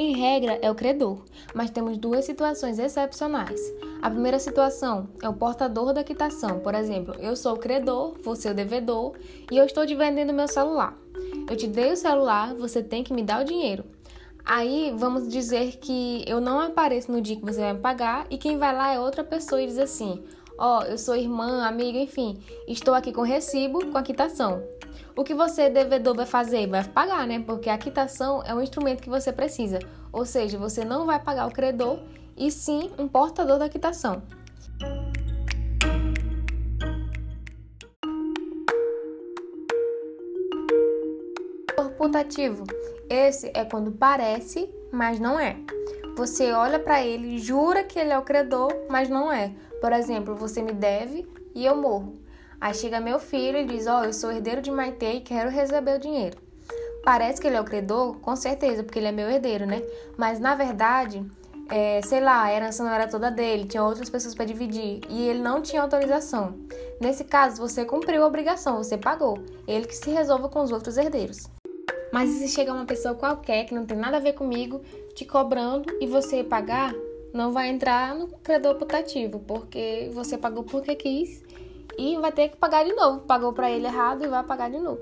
Em regra, é o credor, mas temos duas situações excepcionais. A primeira situação é o portador da quitação. Por exemplo, eu sou o credor, você é o devedor e eu estou te vendendo meu celular. Eu te dei o celular, você tem que me dar o dinheiro. Aí vamos dizer que eu não apareço no dia que você vai me pagar e quem vai lá é outra pessoa e diz assim: Ó, oh, eu sou irmã, amiga, enfim, estou aqui com recibo, com a quitação. O que você, devedor, vai fazer? Vai pagar, né? Porque a quitação é um instrumento que você precisa. Ou seja, você não vai pagar o credor e sim um portador da quitação. Putativo. Esse é quando parece, mas não é. Você olha para ele, jura que ele é o credor, mas não é. Por exemplo, você me deve e eu morro. Aí chega meu filho e diz: Ó, oh, eu sou herdeiro de Maite e quero receber o dinheiro. Parece que ele é o credor, com certeza, porque ele é meu herdeiro, né? Mas na verdade, é, sei lá, a herança não era toda dele, tinha outras pessoas para dividir e ele não tinha autorização. Nesse caso, você cumpriu a obrigação, você pagou. Ele que se resolva com os outros herdeiros. Mas e se chegar uma pessoa qualquer que não tem nada a ver comigo te cobrando e você pagar, não vai entrar no credor putativo, porque você pagou porque quis e vai ter que pagar de novo. Pagou para ele errado e vai pagar de novo.